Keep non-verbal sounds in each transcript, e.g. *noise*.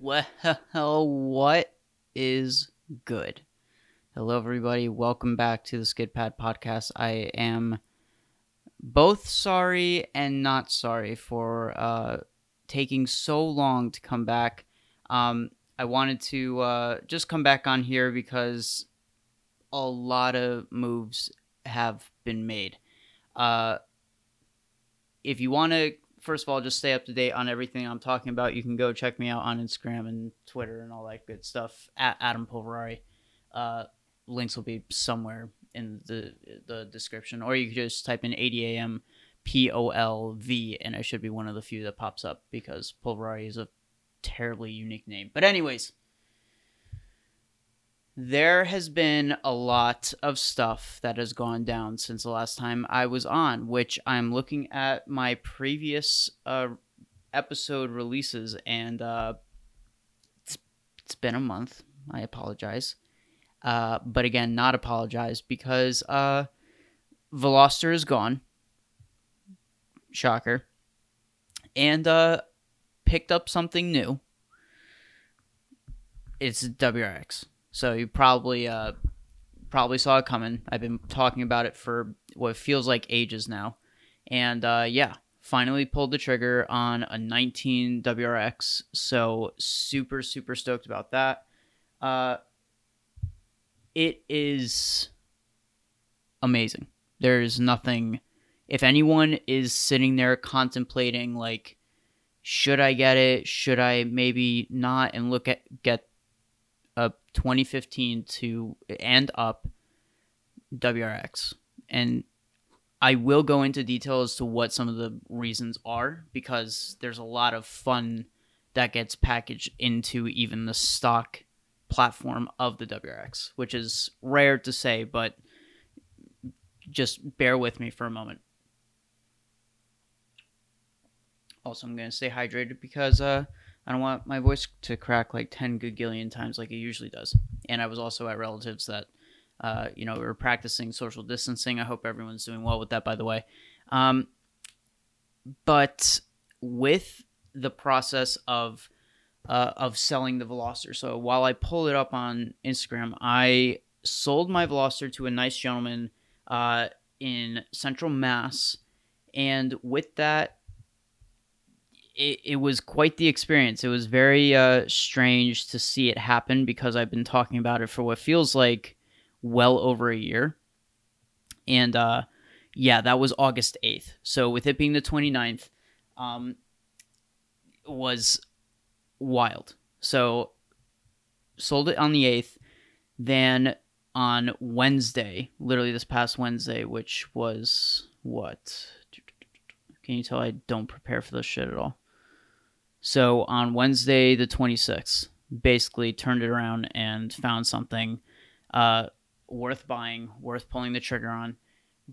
Well, what is good? Hello, everybody. Welcome back to the Skid Pad Podcast. I am both sorry and not sorry for uh, taking so long to come back. Um, I wanted to uh, just come back on here because a lot of moves have been made. Uh, if you want to first of all, just stay up to date on everything I'm talking about. You can go check me out on Instagram and Twitter and all that good stuff at Adam Polverari. Uh, links will be somewhere in the the description, or you could just type in 80 AM P O L V, and it should be one of the few that pops up because Polverari is a terribly unique name. But anyways there has been a lot of stuff that has gone down since the last time I was on, which I'm looking at my previous uh, episode releases, and uh, it's, it's been a month. I apologize. Uh, but again, not apologize because uh, Veloster is gone. Shocker. And uh, picked up something new. It's WRX. So you probably uh, probably saw it coming. I've been talking about it for what feels like ages now, and uh, yeah, finally pulled the trigger on a 19 WRX. So super super stoked about that. Uh, it is amazing. There's nothing. If anyone is sitting there contemplating like, should I get it? Should I maybe not? And look at get 2015 to and up WRX. And I will go into detail as to what some of the reasons are because there's a lot of fun that gets packaged into even the stock platform of the WRX, which is rare to say, but just bear with me for a moment. Also, I'm going to stay hydrated because uh, I don't want my voice to crack like 10 gagillion times like it usually does. And I was also at relatives that, uh, you know, we were practicing social distancing. I hope everyone's doing well with that, by the way. Um, but with the process of uh, of selling the Veloster, so while I pulled it up on Instagram, I sold my Veloster to a nice gentleman uh, in Central Mass, and with that, it, it was quite the experience. It was very uh, strange to see it happen because I've been talking about it for what feels like well over a year. And uh, yeah, that was August 8th. So with it being the 29th, um, was wild. So sold it on the 8th. Then on Wednesday, literally this past Wednesday, which was what? Can you tell I don't prepare for this shit at all? So on Wednesday, the 26th, basically turned it around and found something uh, worth buying, worth pulling the trigger on.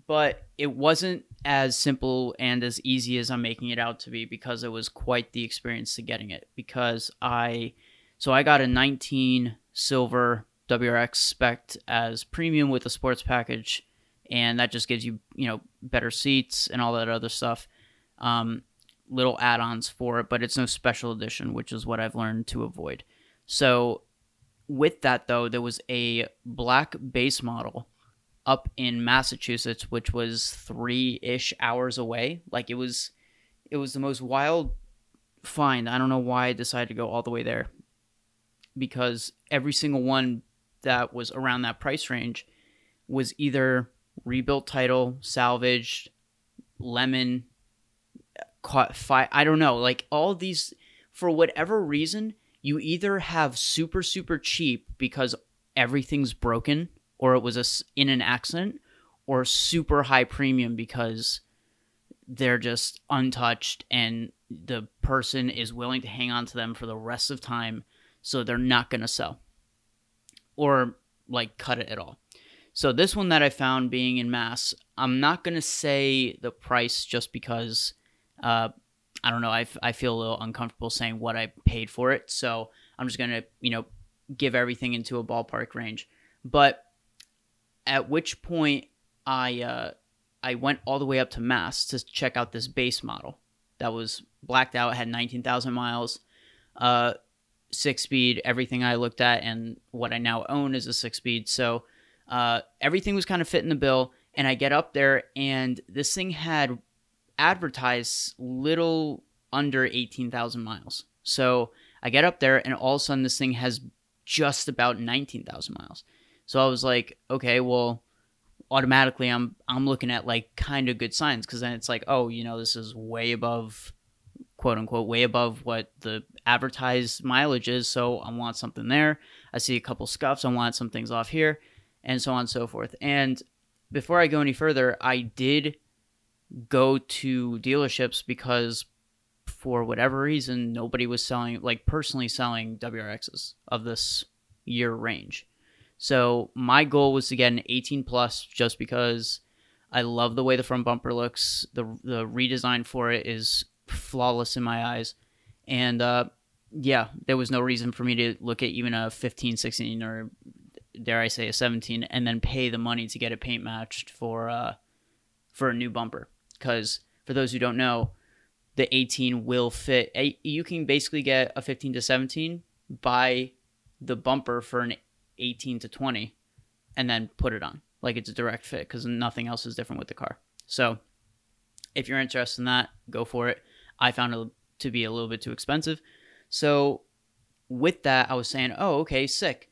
But it wasn't as simple and as easy as I'm making it out to be because it was quite the experience to getting it. Because I, so I got a 19 silver WRX spec as premium with a sports package, and that just gives you, you know, better seats and all that other stuff. Um, little add-ons for it, but it's no special edition, which is what I've learned to avoid. So with that though, there was a black base model up in Massachusetts, which was three-ish hours away. Like it was it was the most wild find. I don't know why I decided to go all the way there. Because every single one that was around that price range was either rebuilt title, salvaged, lemon, caught fire. I don't know. Like all these, for whatever reason, you either have super super cheap because everything's broken, or it was a, in an accident, or super high premium because they're just untouched and the person is willing to hang on to them for the rest of time so they're not going to sell or like cut it at all so this one that i found being in mass i'm not going to say the price just because uh, I don't know. I, f- I feel a little uncomfortable saying what I paid for it. So I'm just going to, you know, give everything into a ballpark range. But at which point I, uh, I went all the way up to Mass to check out this base model that was blacked out, had 19,000 miles. Uh, six speed. Everything I looked at and what I now own is a six speed. So uh, everything was kind of fitting the bill. And I get up there, and this thing had advertised little under 18,000 miles. So I get up there, and all of a sudden, this thing has just about 19,000 miles. So I was like, okay, well, automatically I'm I'm looking at like kind of good signs because then it's like, oh, you know, this is way above quote unquote way above what the advertised mileage is, so I want something there. I see a couple scuffs, I want some things off here, and so on and so forth. And before I go any further, I did go to dealerships because for whatever reason nobody was selling like personally selling WRXs of this year range. So my goal was to get an 18 plus just because I love the way the front bumper looks. The the redesign for it is flawless in my eyes. And uh, yeah, there was no reason for me to look at even a 15, 16 or dare I say a 17 and then pay the money to get it paint matched for uh, for a new bumper cuz for those who don't know, the 18 will fit. You can basically get a 15 to 17 by the bumper for an 18 to 20 and then put it on like it's a direct fit because nothing else is different with the car. So if you're interested in that, go for it. I found it to be a little bit too expensive. So with that, I was saying, oh, okay, sick.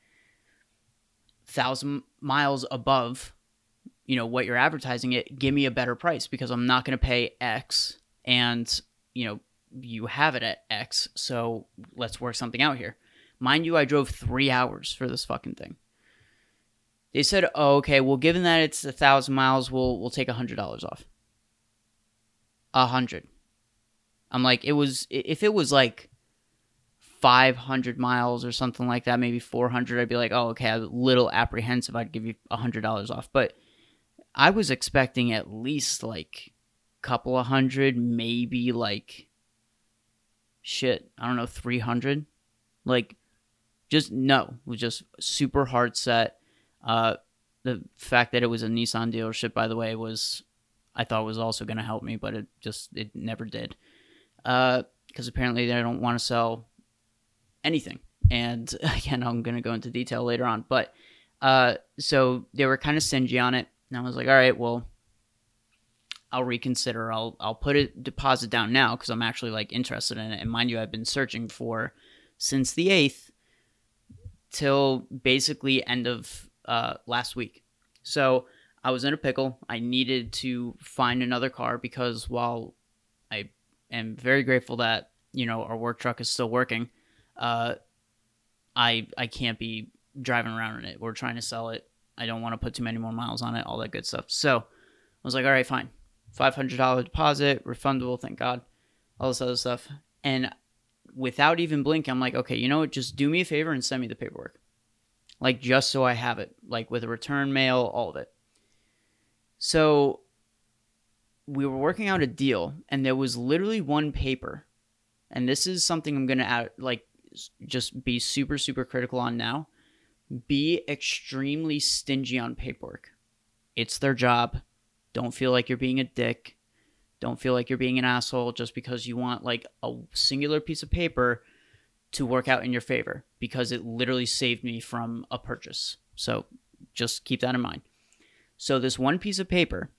Thousand miles above, you know, what you're advertising it, give me a better price because I'm not going to pay X and, you know, you have it at X. So let's work something out here. Mind you, I drove three hours for this fucking thing. They said, oh, okay, well, given that it's a thousand miles, we'll we'll take a hundred dollars off. A hundred. I'm like, it was if it was like five hundred miles or something like that, maybe four hundred, I'd be like, oh, okay, I'm a little apprehensive. I'd give you a hundred dollars off, but I was expecting at least like a couple of hundred, maybe like shit, I don't know, three hundred. Like just no, it was just super hard set. Uh, the fact that it was a Nissan dealership, by the way, was I thought was also going to help me, but it just it never did. Because uh, apparently they don't want to sell anything, and *laughs* again, I'm going to go into detail later on. But uh, so they were kind of stingy on it, and I was like, all right, well, I'll reconsider. I'll I'll put a deposit down now because I'm actually like interested in it. And mind you, I've been searching for since the eighth till basically end of uh, last week. So I was in a pickle. I needed to find another car because while I am very grateful that you know our work truck is still working, uh, I I can't be driving around in it. We're trying to sell it. I don't want to put too many more miles on it. All that good stuff. So I was like, all right, fine. Five hundred dollar deposit, refundable. Thank God. All this other stuff. And without even blinking, I'm like, okay, you know what? Just do me a favor and send me the paperwork. Like, just so I have it, like with a return mail, all of it. So we were working out a deal, and there was literally one paper. And this is something I'm going to add, like, just be super, super critical on now. Be extremely stingy on paperwork. It's their job. Don't feel like you're being a dick. Don't feel like you're being an asshole just because you want like a singular piece of paper to work out in your favor because it literally saved me from a purchase. So just keep that in mind. So this one piece of paper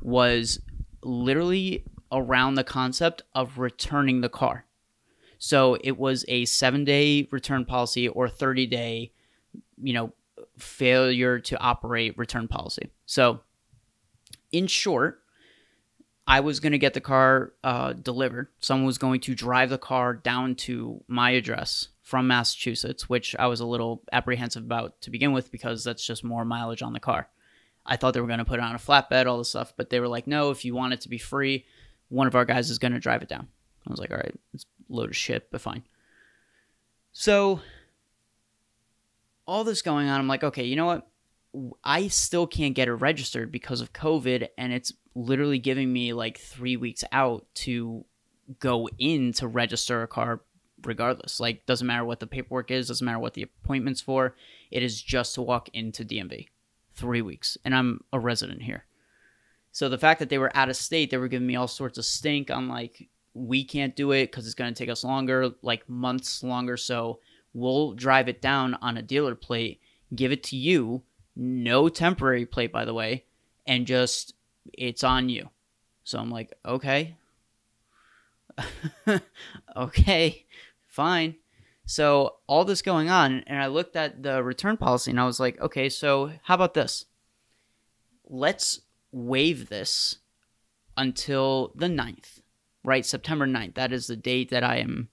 was literally around the concept of returning the car. So it was a 7-day return policy or 30-day, you know, failure to operate return policy. So in short, I was going to get the car uh, delivered. Someone was going to drive the car down to my address from Massachusetts, which I was a little apprehensive about to begin with because that's just more mileage on the car. I thought they were going to put it on a flatbed, all this stuff, but they were like, no, if you want it to be free, one of our guys is going to drive it down. I was like, all right, it's a load of shit, but fine. So, all this going on, I'm like, okay, you know what? I still can't get it registered because of COVID, and it's literally giving me like three weeks out to go in to register a car regardless. Like, doesn't matter what the paperwork is, doesn't matter what the appointment's for. It is just to walk into DMV. Three weeks. And I'm a resident here. So the fact that they were out of state, they were giving me all sorts of stink on like we can't do it because it's going to take us longer, like months longer. So we'll drive it down on a dealer plate, give it to you, no temporary plate, by the way, and just it's on you. So I'm like, okay. *laughs* okay, fine. So all this going on, and I looked at the return policy and I was like, okay, so how about this? Let's waive this until the 9th, right? September 9th. That is the date that I am,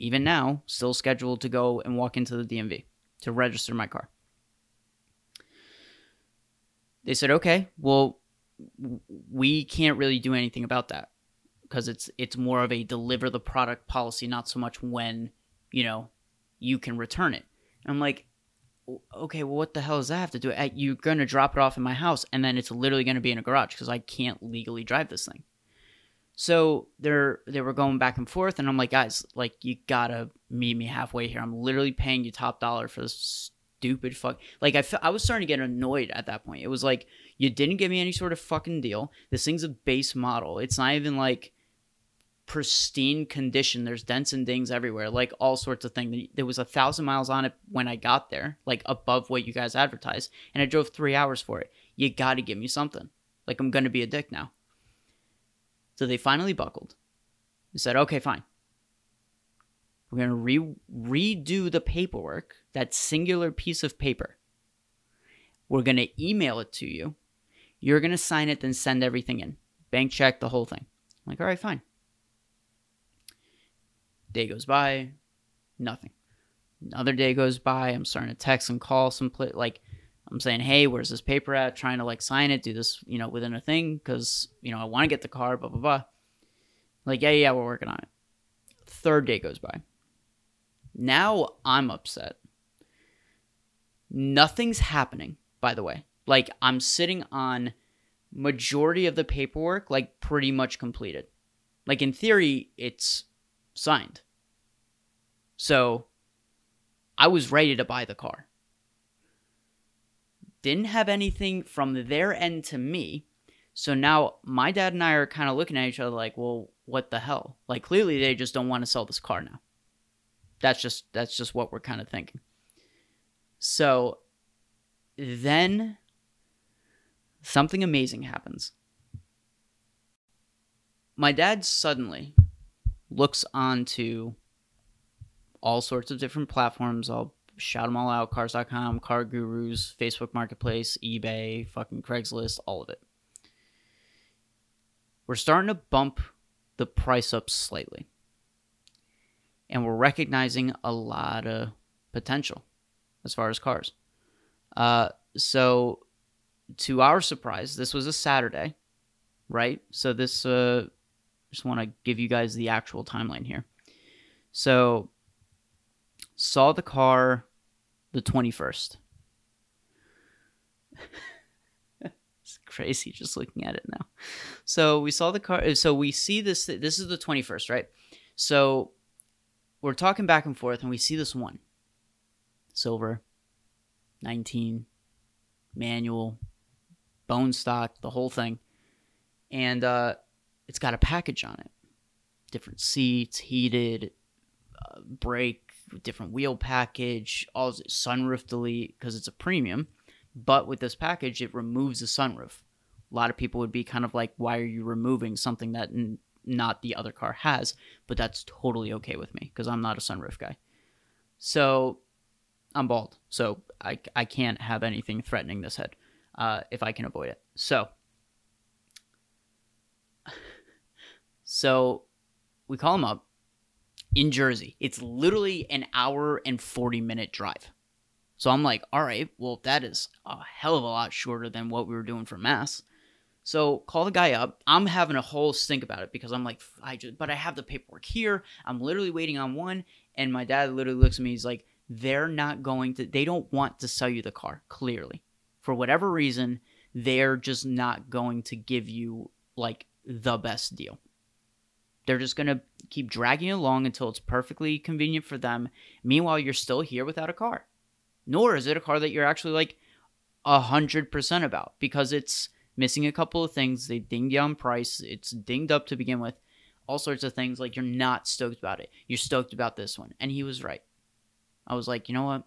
even now, still scheduled to go and walk into the DMV to register my car. They said, okay, well, we can't really do anything about that because it's it's more of a deliver the product policy, not so much when you know you can return it. And I'm like, okay, well, what the hell does that have to do? You're gonna drop it off in my house, and then it's literally gonna be in a garage because I can't legally drive this thing. So they're they were going back and forth, and I'm like, guys, like you gotta meet me halfway here. I'm literally paying you top dollar for this stupid fuck. Like I, I was starting to get annoyed at that point. It was like you didn't give me any sort of fucking deal. This thing's a base model. It's not even like pristine condition. There's dents and dings everywhere, like all sorts of things. There was a thousand miles on it when I got there, like above what you guys advertised, and I drove three hours for it. You got to give me something. Like I'm gonna be a dick now. So they finally buckled. and said, "Okay, fine. We're gonna re- redo the paperwork, that singular piece of paper. We're gonna email it to you. You're gonna sign it, then send everything in, bank check, the whole thing." I'm like, all right, fine. Day goes by, nothing. Another day goes by. I'm starting to text and call some pla- like I'm saying, hey, where's this paper at? Trying to like sign it, do this, you know, within a thing because you know I want to get the car. Blah blah blah. Like yeah, yeah, we're working on it. Third day goes by. Now I'm upset. Nothing's happening, by the way. Like I'm sitting on majority of the paperwork like pretty much completed. Like in theory, it's signed. So I was ready to buy the car. Didn't have anything from their end to me. So now my dad and I are kind of looking at each other like, well, what the hell? Like clearly they just don't want to sell this car now. That's just that's just what we're kind of thinking. So then something amazing happens. My dad suddenly looks onto all sorts of different platforms. I'll shout them all out cars.com, CarGurus, Facebook Marketplace, eBay, fucking Craigslist, all of it. We're starting to bump the price up slightly. And we're recognizing a lot of potential as far as cars. Uh, so, to our surprise, this was a Saturday, right? So, this uh, just want to give you guys the actual timeline here. So, saw the car the 21st. *laughs* it's crazy just looking at it now. So, we saw the car. So, we see this. This is the 21st, right? So, we're talking back and forth, and we see this one silver, 19, manual, bone stock, the whole thing. And, uh, it's got a package on it different seats, heated, uh, brake, different wheel package, all sunroof delete because it's a premium. But with this package, it removes the sunroof. A lot of people would be kind of like, why are you removing something that n- not the other car has? But that's totally okay with me because I'm not a sunroof guy. So I'm bald. So I, I can't have anything threatening this head uh, if I can avoid it. So *sighs* So we call him up in Jersey. It's literally an hour and 40 minute drive. So I'm like, all right, well, that is a hell of a lot shorter than what we were doing for Mass. So call the guy up. I'm having a whole stink about it because I'm like, I just, but I have the paperwork here. I'm literally waiting on one. And my dad literally looks at me. He's like, they're not going to, they don't want to sell you the car, clearly. For whatever reason, they're just not going to give you like the best deal. They're just going to keep dragging along until it's perfectly convenient for them. Meanwhile, you're still here without a car. Nor is it a car that you're actually like a hundred percent about because it's missing a couple of things. They dinged you on price. It's dinged up to begin with. all sorts of things. Like you're not stoked about it. You're stoked about this one. And he was right. I was like, you know what?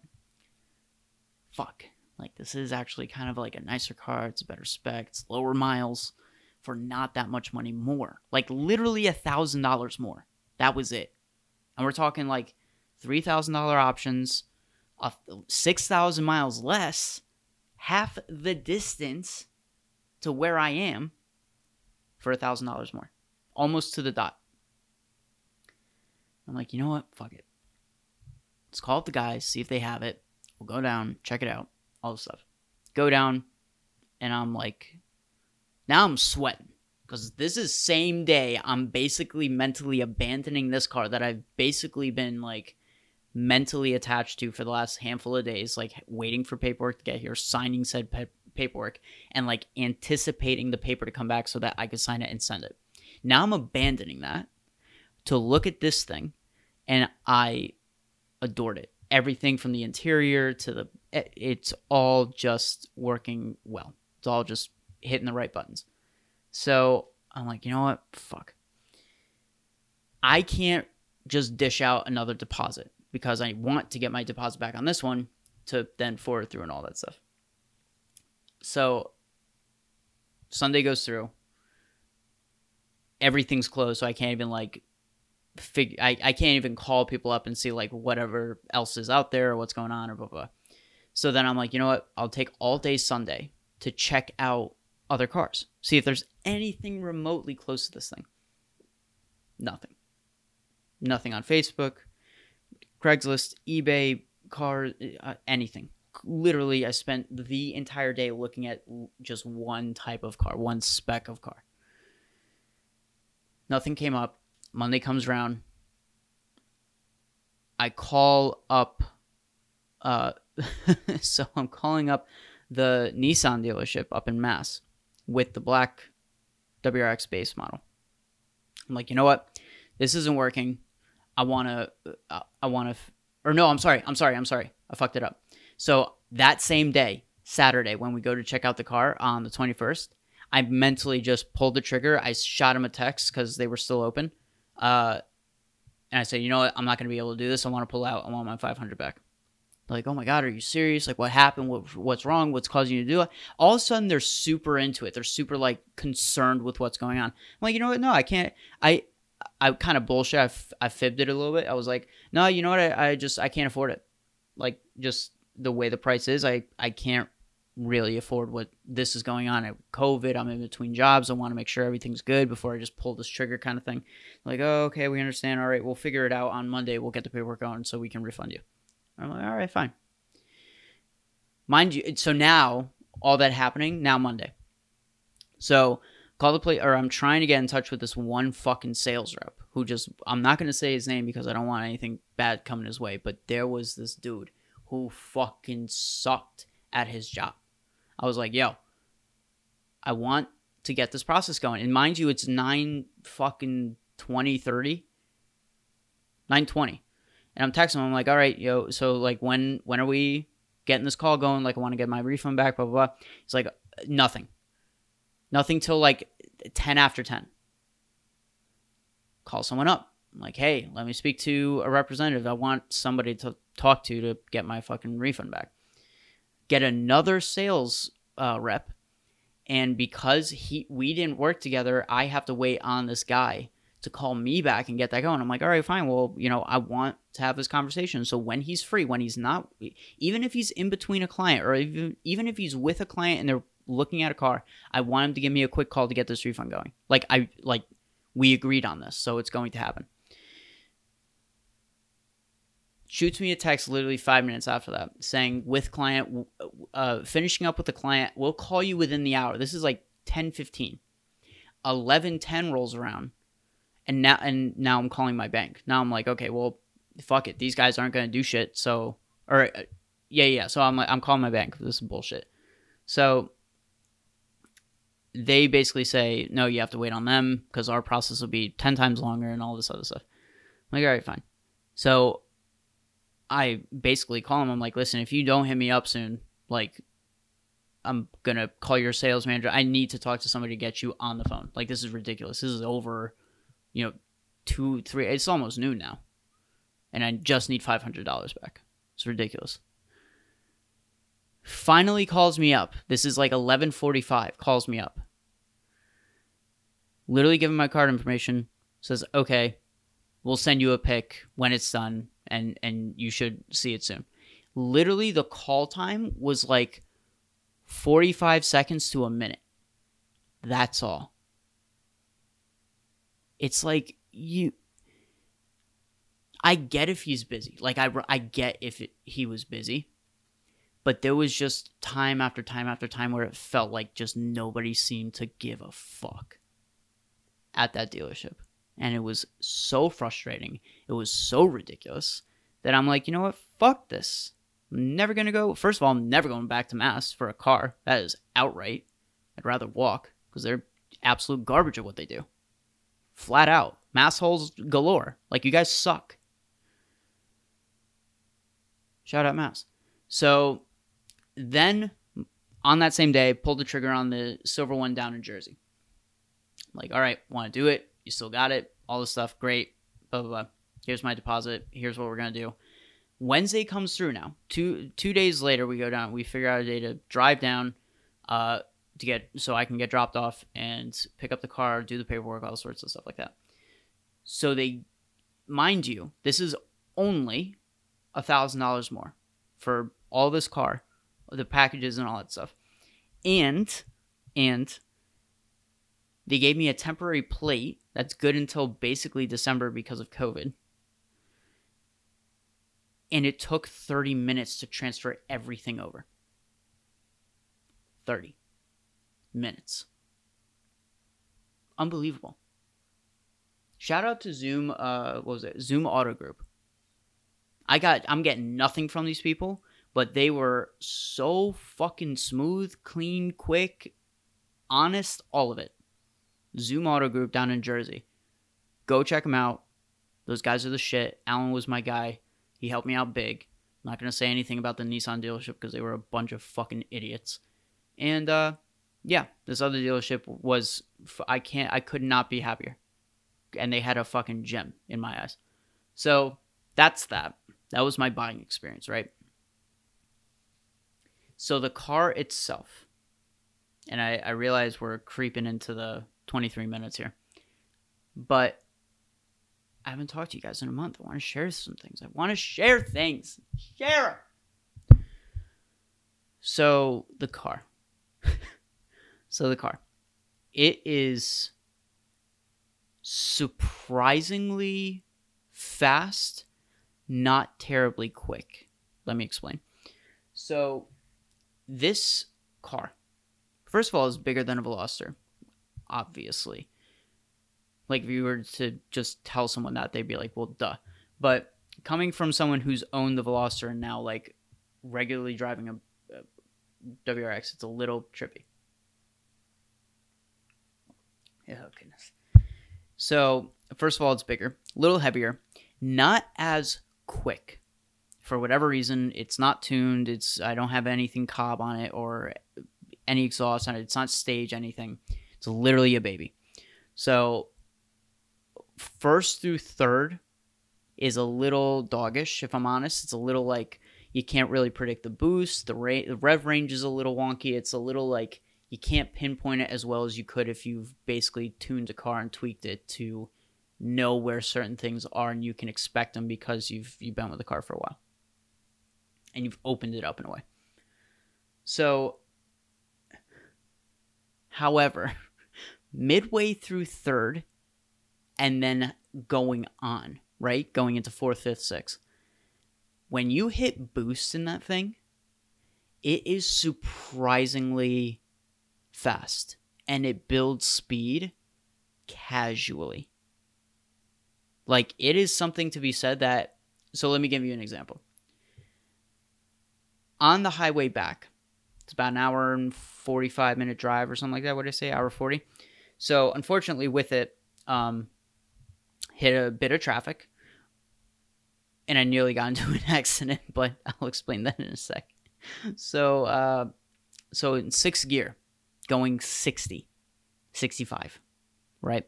Fuck. Like this is actually kind of like a nicer car. It's a better spec. It's lower miles for not that much money more. Like literally a thousand dollars more. That was it. And we're talking like three thousand dollar options, six thousand miles less, half the distance to where I am for a thousand dollars more. Almost to the dot. I'm like, you know what? Fuck it. Let's call up the guys, see if they have it. We'll go down, check it out, all this stuff. Go down, and I'm like, now I'm sweating because this is same day I'm basically mentally abandoning this car that I've basically been like mentally attached to for the last handful of days, like waiting for paperwork to get here, signing said pe- paperwork, and like anticipating the paper to come back so that I could sign it and send it. Now I'm abandoning that to look at this thing, and I adored it. Everything from the interior to the, eh, it's all just working well. It's all just hitting the right buttons. So I'm like, you know what? Fuck. I can't just dish out another deposit because I want to get my deposit back on this one to then forward through and all that stuff. So Sunday goes through. Everything's closed, so I can't even like figure I, I can't even call people up and see like whatever else is out there or what's going on or blah blah. So then I'm like, you know what? I'll take all day Sunday to check out other cars. See if there's anything remotely close to this thing. Nothing. Nothing on Facebook, Craigslist, eBay, car, uh, anything. Literally, I spent the entire day looking at just one type of car, one spec of car. Nothing came up. Monday comes around. I call up. Uh, *laughs* so I'm calling up the Nissan dealership up in Mass with the black WRX base model. I'm like, you know what? This isn't working. I want to, uh, I want to, or no, I'm sorry. I'm sorry. I'm sorry. I fucked it up. So that same day, Saturday, when we go to check out the car on the 21st, I mentally just pulled the trigger. I shot him a text because they were still open. Uh, and I said, you know what? I'm not going to be able to do this. I want to pull out. I want my 500 back like, oh my god, are you serious? Like, what happened? What, what's wrong? What's causing you to do it? All of a sudden, they're super into it. They're super like concerned with what's going on. I'm like, you know what? No, I can't. I I kind of bullshit. I, f- I fibbed it a little bit. I was like, no, you know what? I, I just I can't afford it. Like, just the way the price is, I I can't really afford what this is going on at COVID. I'm in between jobs. I want to make sure everything's good before I just pull this trigger kind of thing. Like, oh, okay, we understand. All right, we'll figure it out on Monday. We'll get the paperwork on so we can refund you. I'm like, all right, fine. Mind you, so now all that happening now Monday. So call the play, or I'm trying to get in touch with this one fucking sales rep who just I'm not gonna say his name because I don't want anything bad coming his way. But there was this dude who fucking sucked at his job. I was like, yo, I want to get this process going. And mind you, it's nine fucking 20, 30. 920. And I'm texting him. I'm like, all right, yo. So like, when when are we getting this call going? Like, I want to get my refund back. Blah blah blah. He's like, nothing, nothing till like ten after ten. Call someone up. I'm like, hey, let me speak to a representative. I want somebody to talk to to get my fucking refund back. Get another sales uh, rep, and because he we didn't work together, I have to wait on this guy to call me back and get that going. I'm like, all right, fine. Well, you know, I want to have this conversation. So when he's free, when he's not, even if he's in between a client or even, even if he's with a client and they're looking at a car, I want him to give me a quick call to get this refund going. Like I, like we agreed on this. So it's going to happen. Shoots me a text literally five minutes after that saying with client, uh, finishing up with the client, we'll call you within the hour. This is like 10, 15. 11, 10 rolls around and now and now I'm calling my bank. Now I'm like, okay, well, fuck it. These guys aren't gonna do shit. So, or uh, yeah, yeah. So I'm like, I'm calling my bank. This is bullshit. So they basically say, no, you have to wait on them because our process will be ten times longer and all this other stuff. I'm like, all right, fine. So I basically call them. I'm like, listen, if you don't hit me up soon, like I'm gonna call your sales manager. I need to talk to somebody to get you on the phone. Like this is ridiculous. This is over you know, two, three. It's almost noon now, and I just need five hundred dollars back. It's ridiculous. Finally calls me up. This is like eleven forty-five. Calls me up. Literally giving my card information. Says okay, we'll send you a pic when it's done, and and you should see it soon. Literally, the call time was like forty-five seconds to a minute. That's all. It's like you I get if he's busy. Like I I get if it, he was busy. But there was just time after time after time where it felt like just nobody seemed to give a fuck at that dealership. And it was so frustrating. It was so ridiculous that I'm like, you know what? Fuck this. I'm never going to go. First of all, I'm never going back to Mass for a car. That is outright. I'd rather walk because they're absolute garbage at what they do. Flat out. Mass holes galore. Like, you guys suck. Shout out Mass. So then on that same day, pulled the trigger on the silver one down in Jersey. Like, all right, want to do it? You still got it. All this stuff, great. Blah blah blah. Here's my deposit. Here's what we're gonna do. Wednesday comes through now. Two two days later, we go down. We figure out a day to drive down, uh, to get so I can get dropped off and pick up the car, do the paperwork, all sorts of stuff like that. So they, mind you, this is only a thousand dollars more for all this car, the packages and all that stuff, and and they gave me a temporary plate that's good until basically December because of COVID. And it took 30 minutes to transfer everything over. 30 minutes. Unbelievable. Shout out to Zoom uh what was it? Zoom Auto Group. I got I'm getting nothing from these people, but they were so fucking smooth, clean, quick, honest, all of it. Zoom Auto Group down in Jersey. Go check them out. Those guys are the shit. Alan was my guy. He helped me out big. I'm not gonna say anything about the Nissan dealership because they were a bunch of fucking idiots. And uh, yeah, this other dealership was I can't I could not be happier. And they had a fucking gem in my eyes. So that's that. That was my buying experience, right? So the car itself, and I, I realize we're creeping into the 23 minutes here. But I haven't talked to you guys in a month. I want to share some things. I want to share things. Share. So the car. *laughs* so the car. It is surprisingly fast, not terribly quick. Let me explain. So this car, first of all, is bigger than a Veloster obviously. Like if you were to just tell someone that, they'd be like, "Well, duh." But coming from someone who's owned the Veloster and now like regularly driving a, a WRX, it's a little trippy. Oh goodness. So first of all, it's bigger, a little heavier, not as quick. For whatever reason, it's not tuned. It's I don't have anything Cobb on it or any exhaust on it. It's not stage anything. It's literally a baby. So first through third is a little doggish, if I'm honest. It's a little like you can't really predict the boost. The, ra- the rev range is a little wonky. It's a little like you can't pinpoint it as well as you could if you've basically tuned a car and tweaked it to know where certain things are and you can expect them because you've you've been with the car for a while and you've opened it up in a way. So however, *laughs* midway through third and then going on, right? Going into fourth, fifth, sixth. When you hit boost in that thing, it is surprisingly fast and it builds speed casually. Like, it is something to be said that. So, let me give you an example. On the highway back, it's about an hour and 45 minute drive or something like that. What did I say? Hour 40. So unfortunately, with it, um, hit a bit of traffic and I nearly got into *laughs* an accident, but I'll explain that in a sec. So, uh, so in sixth gear, going 60, 65, right?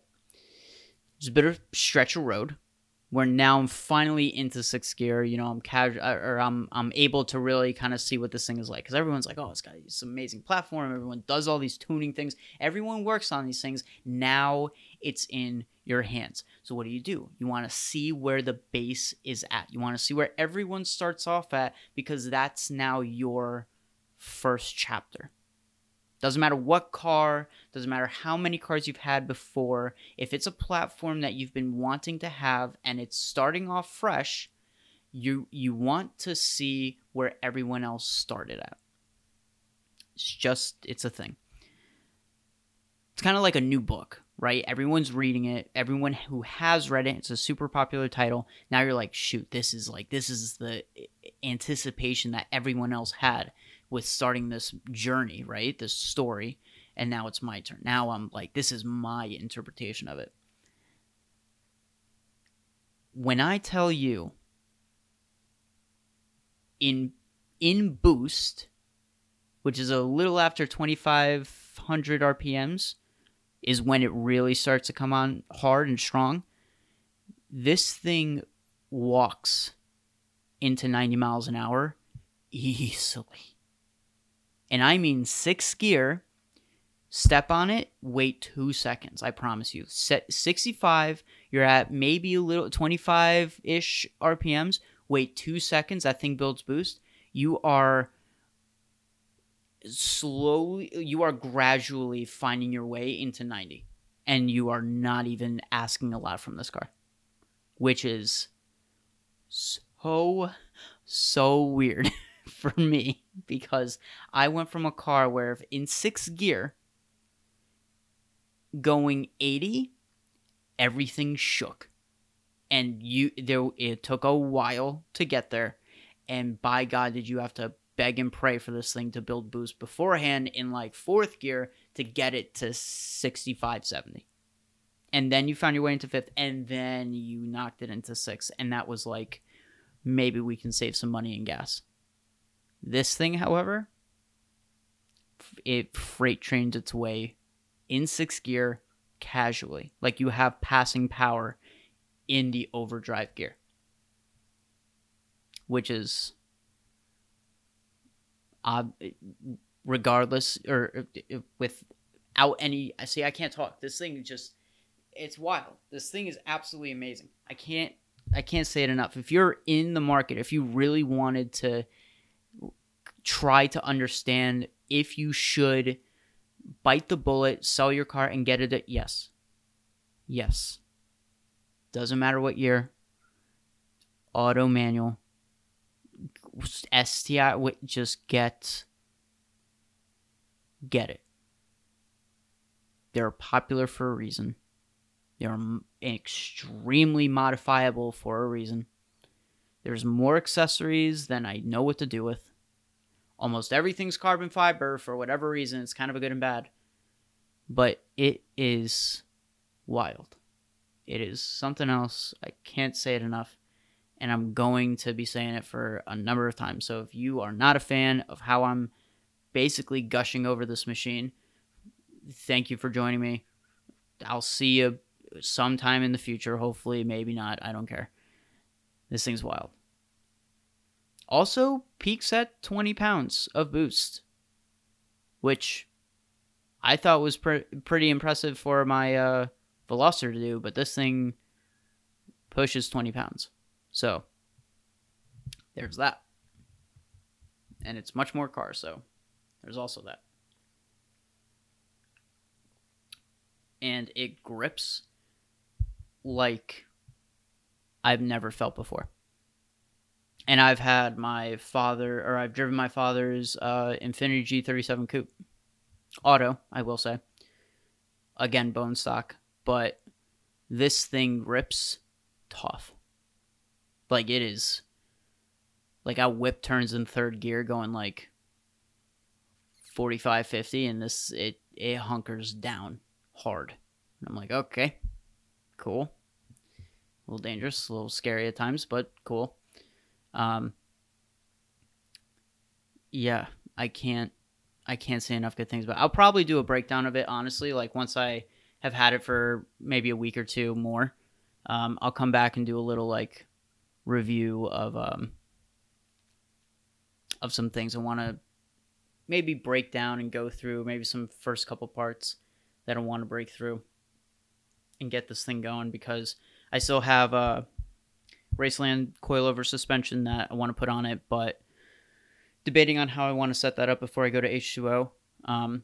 It's a bit of stretch of road where now I'm finally into sixth gear. You know, I'm casual uh, or I'm I'm able to really kind of see what this thing is like because everyone's like, oh, it's got this amazing platform. Everyone does all these tuning things. Everyone works on these things. Now it's in your hands. So what do you do? You want to see where the base is at. You want to see where everyone starts off at because that's now your first chapter. Doesn't matter what car, doesn't matter how many cars you've had before. If it's a platform that you've been wanting to have and it's starting off fresh, you you want to see where everyone else started at. It's just it's a thing. It's kind of like a new book, right? Everyone's reading it. Everyone who has read it, it's a super popular title. Now you're like, shoot, this is like this is the anticipation that everyone else had with starting this journey, right? This story. And now it's my turn. Now I'm like, this is my interpretation of it. When I tell you in in boost, which is a little after 2500 RPMs, is when it really starts to come on hard and strong. This thing walks into 90 miles an hour easily and I mean sixth gear, step on it, wait two seconds. I promise you. Set 65, you're at maybe a little 25 ish RPMs, wait two seconds, that thing builds boost. You are slowly, you are gradually finding your way into 90. And you are not even asking a lot from this car, which is so, so weird. *laughs* for *laughs* me because I went from a car where in sixth gear going 80 everything shook. And you there it took a while to get there. And by god did you have to beg and pray for this thing to build boost beforehand in like fourth gear to get it to 65 70 and then you found your way into fifth and then you knocked it into sixth and that was like maybe we can save some money in gas this thing, however, it freight trains its way in sixth gear casually. Like you have passing power in the overdrive gear. Which is uh, regardless or without any I see I can't talk. This thing just it's wild. This thing is absolutely amazing. I can't I can't say it enough. If you're in the market, if you really wanted to try to understand if you should bite the bullet, sell your car, and get it at yes. Yes. Doesn't matter what year. Auto manual. STI, just get get it. They're popular for a reason. They're extremely modifiable for a reason. There's more accessories than I know what to do with. Almost everything's carbon fiber for whatever reason. It's kind of a good and bad. But it is wild. It is something else. I can't say it enough. And I'm going to be saying it for a number of times. So if you are not a fan of how I'm basically gushing over this machine, thank you for joining me. I'll see you sometime in the future. Hopefully, maybe not. I don't care. This thing's wild. Also peaks at 20 pounds of boost, which I thought was pre- pretty impressive for my uh, Veloster to do, but this thing pushes 20 pounds. So there's that. And it's much more car, so there's also that. And it grips like I've never felt before and I've had my father, or I've driven my father's uh, Infiniti G37 Coupe, auto, I will say. Again, bone stock, but this thing rips tough. Like it is. Like I whip turns in third gear, going like 45, 50, and this it it hunkers down hard. And I'm like, okay, cool. A little dangerous, a little scary at times, but cool. Um, yeah, I can't I can't say enough good things. But I'll probably do a breakdown of it honestly. Like once I have had it for maybe a week or two more, um, I'll come back and do a little like review of um, of some things I want to maybe break down and go through. Maybe some first couple parts that I want to break through and get this thing going because I still have a Raceland coilover suspension that I want to put on it, but debating on how I want to set that up before I go to H2O. Um,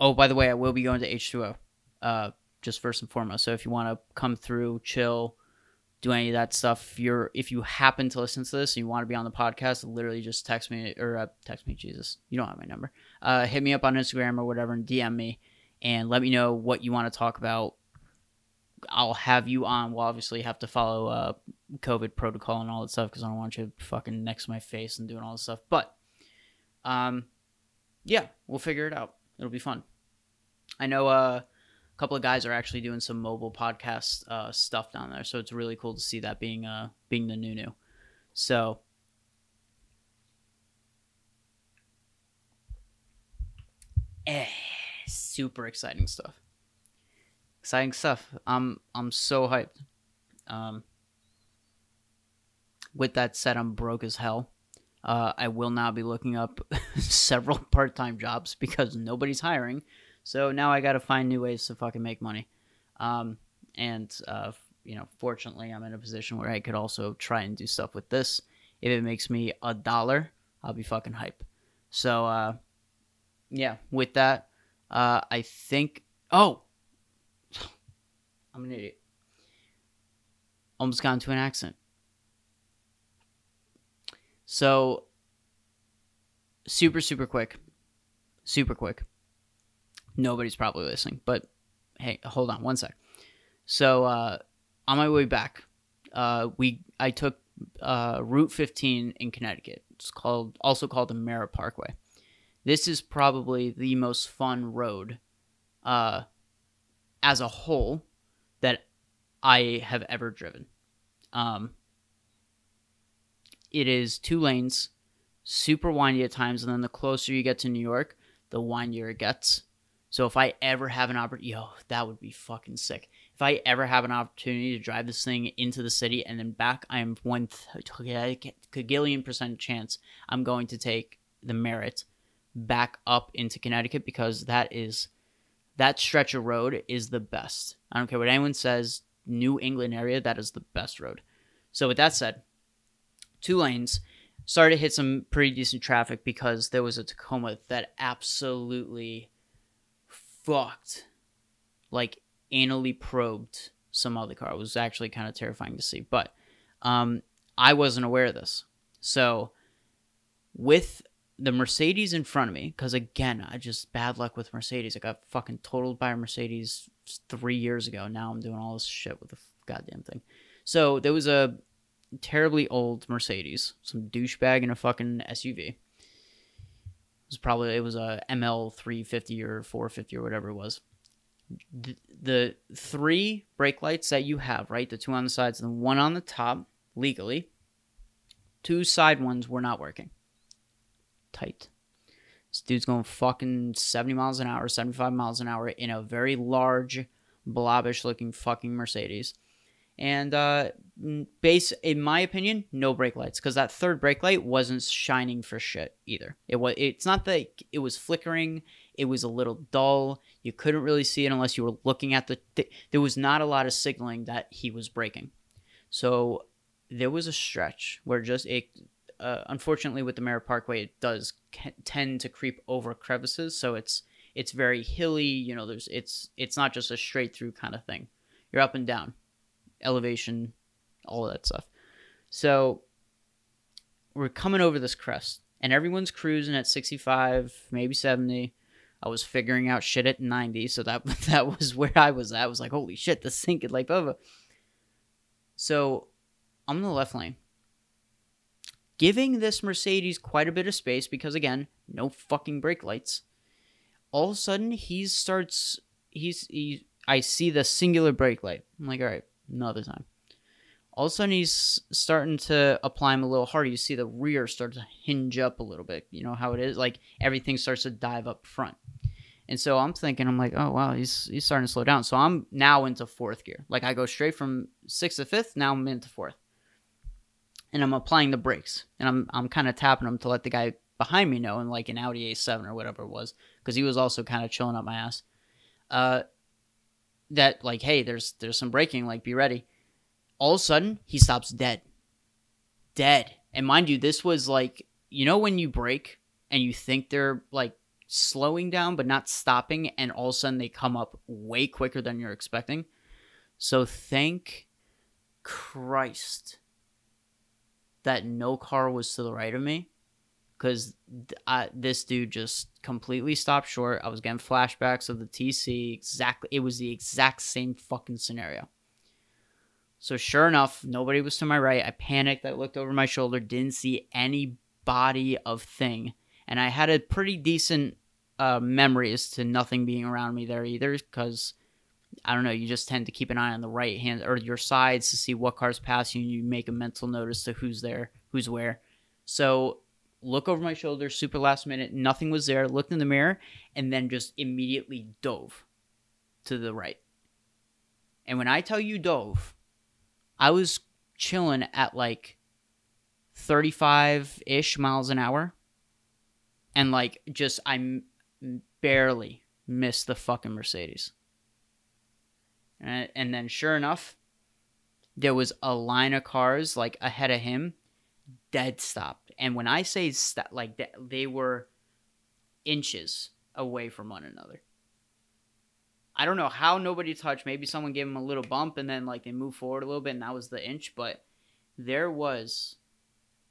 oh, by the way, I will be going to H2O, uh, just first and foremost. So if you want to come through, chill, do any of that stuff, if you're if you happen to listen to this and you want to be on the podcast, literally just text me or uh, text me. Jesus, you don't have my number. Uh, hit me up on Instagram or whatever and DM me and let me know what you want to talk about. I'll have you on. We'll obviously have to follow uh, COVID protocol and all that stuff because I don't want you fucking next to my face and doing all this stuff. But, um, yeah, we'll figure it out. It'll be fun. I know uh, a couple of guys are actually doing some mobile podcast uh, stuff down there, so it's really cool to see that being uh being the new new. So. Eh, super exciting stuff. Exciting stuff. I'm I'm so hyped. Um, with that said, I'm broke as hell. Uh, I will now be looking up *laughs* several part time jobs because nobody's hiring. So now I got to find new ways to fucking make money. Um, and, uh, you know, fortunately, I'm in a position where I could also try and do stuff with this. If it makes me a dollar, I'll be fucking hype. So, uh, yeah, with that, uh, I think. Oh! *sighs* I'm an idiot. Almost got into an accident. So, super, super quick. Super quick. Nobody's probably listening, but hey, hold on one sec. So, uh, on my way back, uh, we I took uh, Route 15 in Connecticut. It's called also called the Merritt Parkway. This is probably the most fun road, uh, as a whole, that I have ever driven. Um, it is two lanes, super windy at times, and then the closer you get to New York, the windier it gets. So if I ever have an opportunity, yo, that would be fucking sick. If I ever have an opportunity to drive this thing into the city and then back, I am one cagillion percent chance I'm going to take the Merritt back up into Connecticut because that is that stretch of road is the best. I don't care what anyone says. New England area, that is the best road. So with that said, two lanes. Started to hit some pretty decent traffic because there was a Tacoma that absolutely fucked, like anally probed some other car. It was actually kind of terrifying to see, but um, I wasn't aware of this. So with the Mercedes in front of me, because again, I just bad luck with Mercedes. I got fucking totaled by a Mercedes three years ago. Now I'm doing all this shit with the goddamn thing. So there was a terribly old Mercedes, some douchebag in a fucking SUV. It was probably it was a ML 350 or 450 or whatever it was. The, three brake lights that you have, right? The two on the sides and the one on the top, legally. Two side ones were not working. Tight. This dude's going fucking 70 miles an hour, 75 miles an hour in a very large, blobbish looking fucking Mercedes and uh, base in my opinion, no brake lights because that third brake light wasn't shining for shit either. It was. It's not that it was flickering. It was a little dull. You couldn't really see it unless you were looking at the. Th- there was not a lot of signaling that he was braking, so there was a stretch where just it. Uh, unfortunately, with the Merritt Parkway, it does tend to creep over crevices, so it's it's very hilly. You know, there's it's it's not just a straight through kind of thing. You're up and down elevation, all of that stuff. So we're coming over this crest, and everyone's cruising at 65, maybe 70. I was figuring out shit at 90, so that *laughs* that was where I was at. I was like, holy shit, this could like over. So I'm in the left lane. Giving this Mercedes quite a bit of space because again, no fucking brake lights. All of a sudden he starts he's he I see the singular brake light. I'm like, all right, another time. All of a sudden, he's starting to apply him a little harder. You see the rear start to hinge up a little bit. You know how it is? Like everything starts to dive up front. And so I'm thinking, I'm like, oh wow, he's he's starting to slow down. So I'm now into fourth gear. Like I go straight from sixth to fifth. Now I'm into fourth, and I'm applying the brakes, and I'm I'm kind of tapping them to let the guy behind me know, in like an Audi A7 or whatever it was, because he was also kind of chilling up my ass. Uh, that like, hey, there's there's some braking. Like, be ready. All of a sudden, he stops dead. Dead. And mind you, this was like, you know, when you break and you think they're like slowing down but not stopping, and all of a sudden they come up way quicker than you're expecting. So thank Christ that no car was to the right of me because this dude just completely stopped short. I was getting flashbacks of the TC. Exactly, it was the exact same fucking scenario. So sure enough, nobody was to my right. I panicked. I looked over my shoulder, didn't see any body of thing, and I had a pretty decent uh, memory as to nothing being around me there either, because I don't know. You just tend to keep an eye on the right hand or your sides to see what cars pass you, and you make a mental notice to who's there, who's where. So look over my shoulder, super last minute, nothing was there. Looked in the mirror, and then just immediately dove to the right. And when I tell you dove, I was chilling at like 35 ish miles an hour. And like, just, I barely missed the fucking Mercedes. And, then, sure enough, there was a line of cars like ahead of him, dead stopped. And when I say st- like they were inches away from one another. I don't know how nobody touched. Maybe someone gave him a little bump and then like they moved forward a little bit and that was the inch. But there was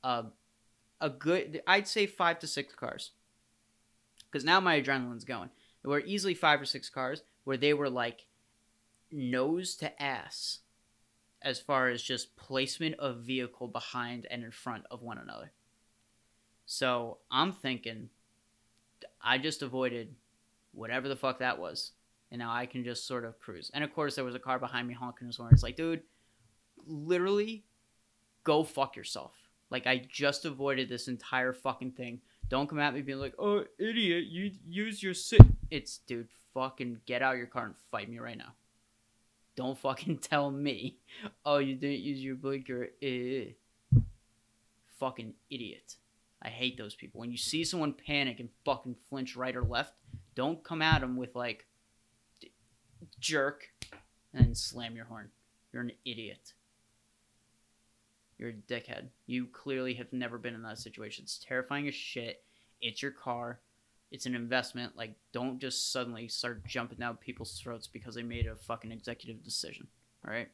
a a good I'd say five to six cars. Because now my adrenaline's going. There were easily five or six cars where they were like nose to ass as far as just placement of vehicle behind and in front of one another. So I'm thinking I just avoided whatever the fuck that was and now I can just sort of cruise. And of course, there was a car behind me honking his horn. It's like, dude, literally, go fuck yourself. Like I just avoided this entire fucking thing. Don't come at me being like, "Oh, idiot, you use your sit." It's dude, fucking get out of your car and fight me right now. Don't fucking *laughs* tell me, "Oh, you didn't use your blinker." Eh. Fucking idiot. I hate those people. When you see someone panic and fucking flinch right or left, don't come at them with like, jerk, and slam your horn. You're an idiot. You're a dickhead. You clearly have never been in that situation. It's terrifying as shit. It's your car. It's an investment. Like, don't just suddenly start jumping down people's throats because they made a fucking executive decision. Alright?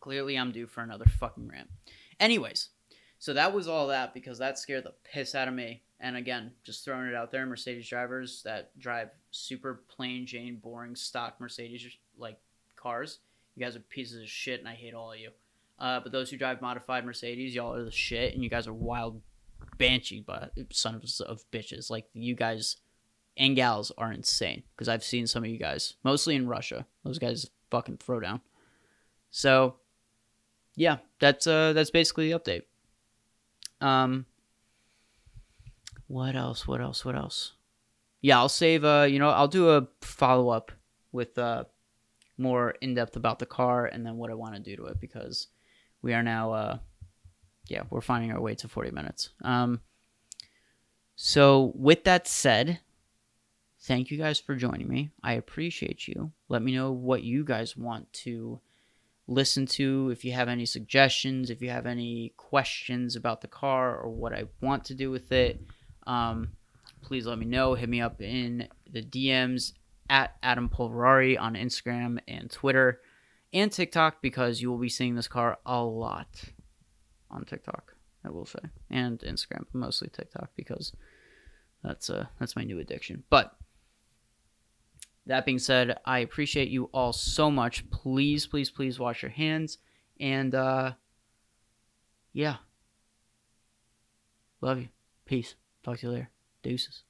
Clearly, I'm due for another fucking rant. Anyways, so that was all that because that scared the piss out of me. And again, just throwing it out there, Mercedes drivers that drive super plain Jane, boring stock Mercedes like cars, you guys are pieces of shit, and I hate all of you. Uh, but those who drive modified Mercedes, y'all are the shit, and you guys are wild banshee but sons of bitches. Like you guys and gals are insane because I've seen some of you guys, mostly in Russia. Those guys fucking throw down. So, yeah, that's uh that's basically the update. Um, what else? What else? What else? Yeah, I'll save. Uh, you know, I'll do a follow up with uh more in depth about the car and then what I want to do to it because we are now. Uh, yeah, we're finding our way to forty minutes. Um. So with that said, thank you guys for joining me. I appreciate you. Let me know what you guys want to listen to if you have any suggestions, if you have any questions about the car or what I want to do with it um, please let me know. Hit me up in the DMs at Adam Polverari on Instagram and Twitter and TikTok because you will be seeing this car a lot on TikTok. I will say, and Instagram, mostly TikTok because that's uh that's my new addiction. But that being said, I appreciate you all so much. Please, please, please wash your hands and uh yeah. Love you. Peace. Talk to you later. Deuces.